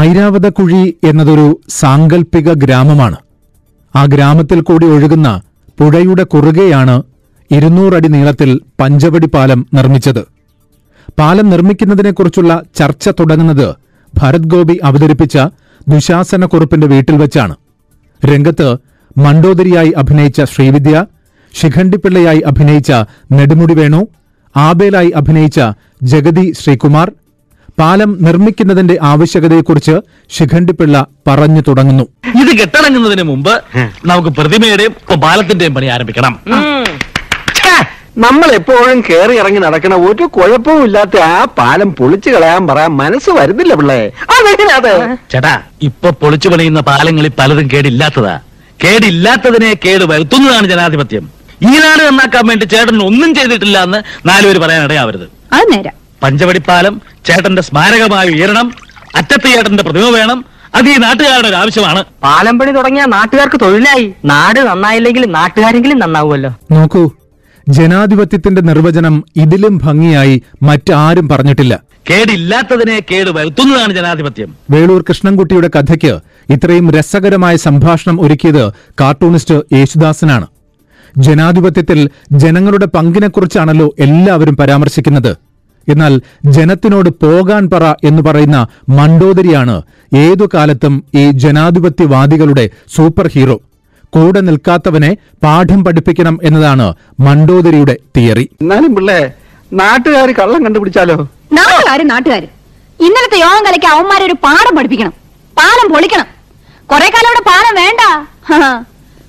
ഐരാവതക്കുഴി എന്നതൊരു സാങ്കൽപ്പിക ഗ്രാമമാണ്. ആ ഗ്രാമത്തിൽ കൂടി ഒഴുകുന്ന പുഴയുടെ കുറുകെയാണ് ഇരുന്നൂറടി നീളത്തിൽ പഞ്ചവടി പാലം നിർമ്മിച്ചത്. പാലം നിർമ്മിക്കുന്നതിനെക്കുറിച്ചുള്ള ചർച്ച തുടങ്ങുന്നത് ഭരത് ഗോപി അവതരിപ്പിച്ച ദുശാസനക്കുറുപ്പിന്റെ വീട്ടിൽ വെച്ചാണ്. രംഗത്ത് മണ്ടോദരിയായി അഭിനയിച്ച ശ്രീവിദ്യ ശിഖണ്ഡിപ്പിള്ളയായി അഭിനയിച്ച നെടുമുടി വേണു ആബേലായി അഭിനയിച്ച ജഗതി ശ്രീകുമാർ പാലം നിർമ്മിക്കുന്നതിന്റെ ആവശ്യകതയെക്കുറിച്ച് ശിഖണ്ഡിപ്പിള്ള പറഞ്ഞു തുടങ്ങുന്നു. ഇത് കെട്ടടങ്ങുന്നതിന് മുമ്പ് നമുക്ക് പ്രതിമയുടെയും പാലത്തിന്റെയും പണി ആരംഭിക്കണം. നമ്മൾ എപ്പോഴും കേറി ഇറങ്ങി നടക്കണ ഒരു കുഴപ്പവും ഇല്ലാത്ത ആ പാലം പൊളിച്ചു കളയാൻ പറയാൻ മനസ്സ് വരുന്നില്ല പിള്ളേ. ചേട്ടാ ഇപ്പൊ പൊളിച്ചു പണിയുന്ന പാലങ്ങളിൽ പലതും കേടില്ലാത്തതാ. കേടില്ലാത്തതിനെ കേട് വരുത്തുന്നതാണ് ജനാധിപത്യം. ഈ നാട് നന്നാക്കാൻ വേണ്ടി ചേട്ടൻ ഒന്നും ചെയ്തിട്ടില്ല എന്ന് നാലുപേര് പറയാൻ ഇടയാവരുത്. അത് നേരം. പഞ്ചവടിപ്പാലം ചേട്ടന്റെ സ്മാരകമായി ഉയരണം അറ്റത്ത് ചേട്ടന്റെ പ്രതിമ വേണം അത് ഈ നാട്ടുകാരുടെ ഒരു ആവശ്യമാണ്. പാലം പണി തുടങ്ങിയ നാട്ടുകാർക്ക് തൊഴിലായി നാട് നന്നായില്ലെങ്കിൽ നാട്ടുകാരെങ്കിലും നന്നാവുമല്ലോ. നോക്കൂ ജനാധിപത്യത്തിന്റെ നിർവചനം ഇതിലും ഭംഗിയായി മറ്റാരും പറഞ്ഞിട്ടില്ല. കേടില്ലാത്തതിനെ കേട് വരുത്തുന്നതാണ് ജനാധിപത്യം. വേളൂർ കൃഷ്ണൻകുട്ടിയുടെ കഥയ്ക്ക് ഇത്രയും രസകരമായ സംഭാഷണം ഒരുക്കിയത് കാർട്ടൂണിസ്റ്റ് യേശുദാസനാണ്. ജനാധിപത്യത്തിൽ ജനങ്ങളുടെ പങ്കിനെക്കുറിച്ചാണല്ലോ എല്ലാവരും പരാമർശിക്കുന്നത്. എന്നാൽ ജനത്തിനോട് പോകാൻ പറ എന്ന് പറയുന്ന മണ്ടോദരിയാണ് ഏതു കാലത്തും ഈ ജനാധിപത്യവാദികളുടെ സൂപ്പർ ഹീറോ. കൂടെ നിൽക്കാത്തവനെ പാഠം പഠിപ്പിക്കണം എന്നതാണ് മണ്ടോദരിയുടെ തിയറി. എന്നാലും പിള്ളേ നാട്ടുകാർ കള്ളം കണ്ടുപിടിച്ചാലോ? നാട്ടുകാരും നാട്ടുകാരും. ഇന്നലത്തെ യോഗം കലയ്ക്ക് അവന്മാരെ ഒരു പാഠം പഠിപ്പിക്കണം. പാലം പൊളിക്കണം. കുറെ കാലം ഇവിടെ പാലം വേണ്ട.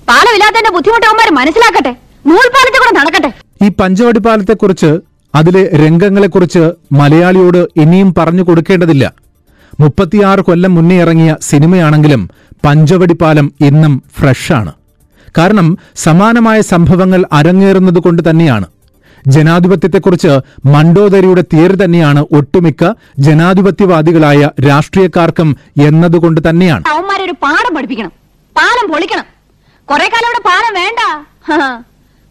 പാലം ഇല്ലാത്തതിന്റെ ബുദ്ധിമുട്ട് അവന്മാർ മനസ്സിലാക്കട്ടെ. നൂൽപാലത്തെ കൂടെ നടക്കട്ടെ. ഈ പഞ്ചവടി പാലത്തെക്കുറിച്ച് അതിലെ രംഗങ്ങളെക്കുറിച്ച് മലയാളിയോട് ഇനിയും പറഞ്ഞു കൊടുക്കേണ്ടതില്ല. മുപ്പത്തിയാറ് കൊല്ലം മുന്നേ ഇറങ്ങിയ സിനിമയാണെങ്കിലും പഞ്ചവടി പാലം ഇന്നും ഫ്രഷാണ്. കാരണം സമാനമായ സംഭവങ്ങൾ അരങ്ങേറുന്നതുകൊണ്ട് തന്നെയാണ്. ജനാധിപത്യത്തെക്കുറിച്ച് മണ്ടോദരിയുടെ തിയറി തന്നെയാണ് ഒട്ടുമിക്ക ജനാധിപത്യവാദികളായ രാഷ്ട്രീയക്കാർക്കും എന്നതുകൊണ്ട് തന്നെയാണ്. ഒരു പാഠം പഠിപ്പിക്കണം. പാലം പൊളിക്കണം. കാലം ഇവിടെ പാലം വേണ്ട.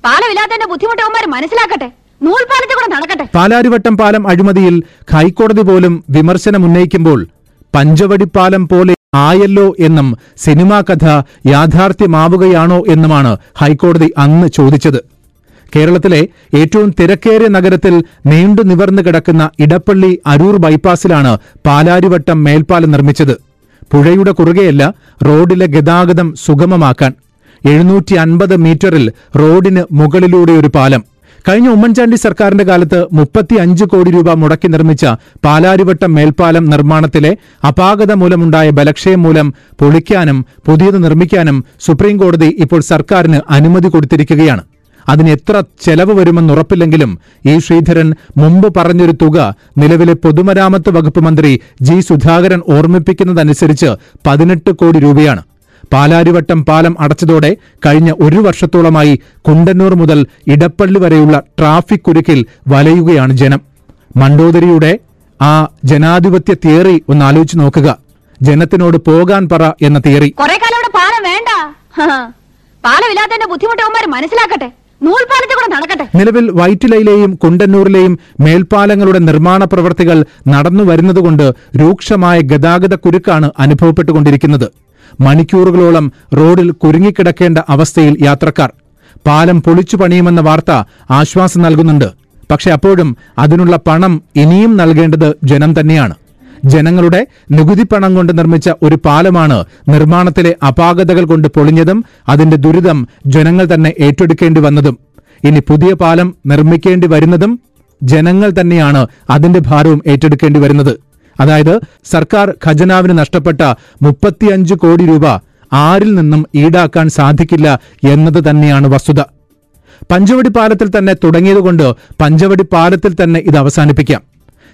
പാലം ഇല്ലാത്തതിന്റെ ബുദ്ധിമുട്ട് അവന്മാര് മനസ്സിലാക്കട്ടെ. പാലാരിവട്ടം പാലം അഴിമതിയിൽ ഹൈക്കോടതി പോലും വിമർശനമുന്നയിക്കുമ്പോൾ പഞ്ചവടി പാലം പോലെ ആയല്ലോ എന്നും സിനിമാ കഥ യാഥാർത്ഥ്യമാവുകയാണോ എന്നുമാണ് ഹൈക്കോടതി അന്ന് ചോദിച്ചത്. കേരളത്തിലെ ഏറ്റവും തിരക്കേറിയ നഗരത്തിൽ നീണ്ടു നിവർന്നു കിടക്കുന്ന ഇടപ്പള്ളി അരൂർ ബൈപ്പാസിലാണ് പാലാരിവട്ടം മേൽപ്പാലം നിർമ്മിച്ചത്. പുഴയുടെ കുറുകെയല്ല റോഡിലെ ഗതാഗതം സുഗമമാക്കാൻ. എഴുന്നൂറ്റി അൻപത് മീറ്ററിൽ റോഡിന് മുകളിലൂടെ ഒരു പാലം. കഴിഞ്ഞ ഉമ്മൻചാണ്ടി സർക്കാരിന്റെ കാലത്ത് മുപ്പത്തി അഞ്ച് കോടി രൂപ മുടക്കി നിർമ്മിച്ച പാലാരിവട്ടം മേൽപ്പാലം നിർമ്മാണത്തിലെ അപാകത മൂലമുണ്ടായ ബലക്ഷയം മൂലം പൊളിക്കാനും പുതിയത് നിർമ്മിക്കാനും സുപ്രീം കോടതി ഇപ്പോൾ സർക്കാരിന് അനുമതി കൊടുത്തിരിക്കുകയാണ്. അതിന് എത്ര ചെലവ് വരുമെന്ന് ഉറപ്പില്ലെങ്കിലും ഇ ശ്രീധരൻ മുമ്പ് പറഞ്ഞൊരു തുക നിലവിലെ പൊതുമരാമത്ത് വകുപ്പ് മന്ത്രി ജി സുധാകരൻ ഓർമ്മിപ്പിക്കുന്നതനുസരിച്ച് പതിനെട്ട് കോടി രൂപയാണ്. പാലാരിവട്ടം പാലം അടച്ചതോടെ കഴിഞ്ഞ ഒരു വർഷത്തോളമായി കുണ്ടന്നൂർ മുതൽ ഇടപ്പള്ളി വരെയുള്ള ട്രാഫിക് കുരുക്കിൽ വലയുകയാണ് ജനം. മണ്ടോദരിയുടെ ആ ജനാധിപത്യ തിയറി ഒന്ന് ആലോചിച്ച് നോക്കുക. ജനത്തിനോട് പോകാൻ പറ എന്ന തിയറി. കുറെ കാലം ഇവിടെ പാലം വേണ്ട. മനസ്സിലാക്കട്ടെ. നിലവിൽ വൈറ്റിലയിലെയും കുണ്ടന്നൂരിലെയും മേൽപ്പാലങ്ങളുടെ നിർമ്മാണ പ്രവർത്തികൾ നടന്നു വരുന്നതുകൊണ്ട് രൂക്ഷമായ ഗതാഗത കുരുക്കാണ് അനുഭവപ്പെട്ടുകൊണ്ടിരിക്കുന്നത്. മണിക്കൂറുകളോളം റോഡിൽ കുരുങ്ങിക്കിടക്കേണ്ട അവസ്ഥയിൽ യാത്രക്കാർ. പാലം പൊളിച്ചു പണിയുമെന്ന വാർത്ത ആശ്വാസം നൽകുന്നുണ്ട്. പക്ഷെ അപ്പോഴും അതിനുള്ള പണം ഇനിയും നൽകേണ്ടത് ജനം തന്നെയാണ്. ജനങ്ങളുടെ നികുതി പണം കൊണ്ട് നിർമ്മിച്ച ഒരു പാലമാണ് നിർമ്മാണത്തിലെ അപാകതകൾ കൊണ്ട് പൊളിഞ്ഞതും അതിന്റെ ദുരിതം ജനങ്ങൾ തന്നെ ഏറ്റെടുക്കേണ്ടി വന്നതും. ഇനി പുതിയ പാലം നിർമ്മിക്കേണ്ടി വരുന്നതും ജനങ്ങൾ തന്നെയാണ് അതിന്റെ ഭാരവും ഏറ്റെടുക്കേണ്ടി വരുന്നത്. അതായത് സർക്കാർ ഖജനാവിന് നഷ്ടപ്പെട്ട മുപ്പത്തിയഞ്ച് കോടി രൂപ ആരിൽ നിന്നും ഈടാക്കാൻ സാധിക്കില്ല എന്നത് തന്നെയാണ് വസ്തുത. പഞ്ചവടി പാലത്തിൽ തന്നെ തുടങ്ങിയതുകൊണ്ട് പഞ്ചവടി പാലത്തിൽ തന്നെ ഇത് അവസാനിപ്പിക്കാം.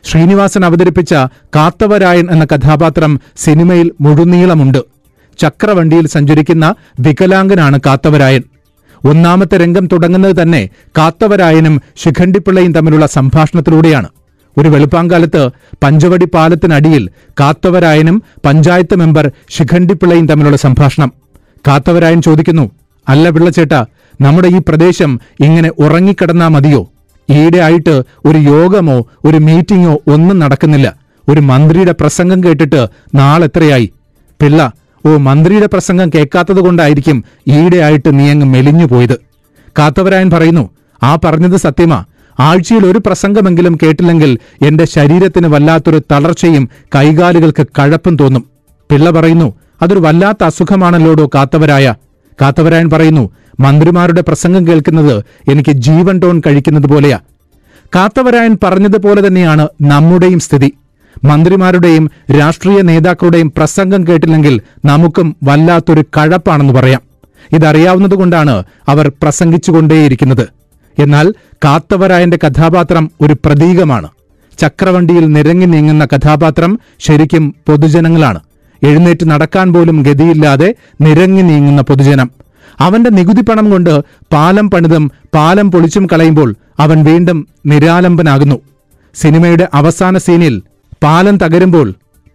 ശ്രീനിവാസൻ അവതരിപ്പിച്ച കാത്തവരായൻ എന്ന കഥാപാത്രം സിനിമയിൽ മുഴുനീളമുണ്ട്. ചക്രവണ്ടിയിൽ സഞ്ചരിക്കുന്ന വികലാംഗനാണ് കാത്തവരായൻ. ഒന്നാമത്തെ രംഗം തുടങ്ങുന്നത് തന്നെ കാത്തവരായനും ശിഖണ്ഡിപ്പിള്ളയും തമ്മിലുള്ള സംഭാഷണത്തിലൂടെയാണ്. ഒരു വെളുപ്പാങ്കാലത്ത് പഞ്ചവടി പാലത്തിനടിയിൽ കാത്തവരായനും പഞ്ചായത്ത് മെമ്പർ ശിഖണ്ഡിപ്പിള്ളയും തമ്മിലുള്ള സംഭാഷണം. കാത്തവരായൻ ചോദിക്കുന്നു അല്ല പിള്ളച്ചേട്ട നമ്മുടെ ഈ പ്രദേശം ഇങ്ങനെ ഉറങ്ങിക്കിടന്നാ മതിയോ? ഈയിടെ ആയിട്ട് ഒരു യോഗമോ ഒരു മീറ്റിംഗോ ഒന്നും നടക്കുന്നില്ല. ഒരു മന്ത്രിയുടെ പ്രസംഗം കേട്ടിട്ട് നാളെത്രയായി? പിള്ള ഓ മന്ത്രിയുടെ പ്രസംഗം കേൾക്കാത്തത് കൊണ്ടായിരിക്കും ഈയിടെയായിട്ട് നീ അങ്ങ് മെലിഞ്ഞു പോയത് കാത്തവരായൻ പറയുന്നു ആ പറഞ്ഞത് സത്യമാ. ആഴ്ചയിൽ ഒരു പ്രസംഗമെങ്കിലും കേട്ടില്ലെങ്കിൽ എന്റെ ശരീരത്തിന് വല്ലാത്തൊരു തളർച്ചയും കൈകാലുകൾക്ക് കഴപ്പും തോന്നും. പിള്ള പറയുന്നു അതൊരു വല്ലാത്ത അസുഖമാണല്ലോടോ കാത്തവരായ? കാത്തവരായൻ പറയുന്നു മന്ത്രിമാരുടെ പ്രസംഗം കേൾക്കുന്നത് എനിക്ക് ജീവൻ ടോൺ കഴിക്കുന്നത് പോലെയാ. കാത്തവരായൻ പറഞ്ഞതുപോലെ തന്നെയാണ് നമ്മുടെയും സ്ഥിതി. മന്ത്രിമാരുടെയും രാഷ്ട്രീയ നേതാക്കളുടെയും പ്രസംഗം കേട്ടില്ലെങ്കിൽ നമുക്കും വല്ലാത്തൊരു കഴപ്പാണെന്ന് പറയാം. ഇതറിയാവുന്നതുകൊണ്ടാണ് അവർ പ്രസംഗിച്ചുകൊണ്ടേയിരിക്കുന്നത്. എന്നാൽ കാത്തവരായന്റെ കഥാപാത്രം ഒരു പ്രതീകമാണ്. ചക്രവണ്ടിയിൽ നിരങ്ങി നീങ്ങുന്ന കഥാപാത്രം ശരിക്കും പൊതുജനങ്ങളാണ്. എഴുന്നേറ്റ് നടക്കാൻ പോലും ഗതിയില്ലാതെ നിരങ്ങി നീങ്ങുന്ന പൊതുജനം. അവന്റെ നികുതി പണം കൊണ്ട് പാലം പണിതും പാലം പൊളിച്ചും കളയുമ്പോൾ അവൻ വീണ്ടും നിരാലംബനാകുന്നു. സിനിമയുടെ അവസാന സീനിൽ പാലം തകരുമ്പോൾ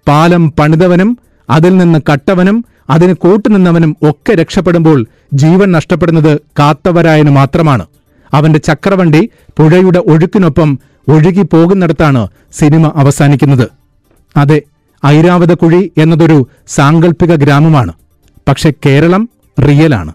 പാലം പണിതവനും അതിൽ നിന്ന് കട്ടവനും അതിന് കൂട്ടുനിന്നവനും ഒക്കെ രക്ഷപ്പെടുമ്പോൾ ജീവൻ നഷ്ടപ്പെടുന്നത് കാത്തവരായന് മാത്രമാണ്. അവന്റെ ചക്രവണ്ടി പുഴയുടെ ഒഴുക്കിനൊപ്പം ഒഴുകി പോകുന്നിടത്താണ് സിനിമ അവസാനിക്കുന്നത്. അതെ ഐരാവതക്കുഴി എന്നതൊരു സാങ്കല്പിക ഗ്രാമമാണ്. പക്ഷെ കേരളം റിയലാണ്.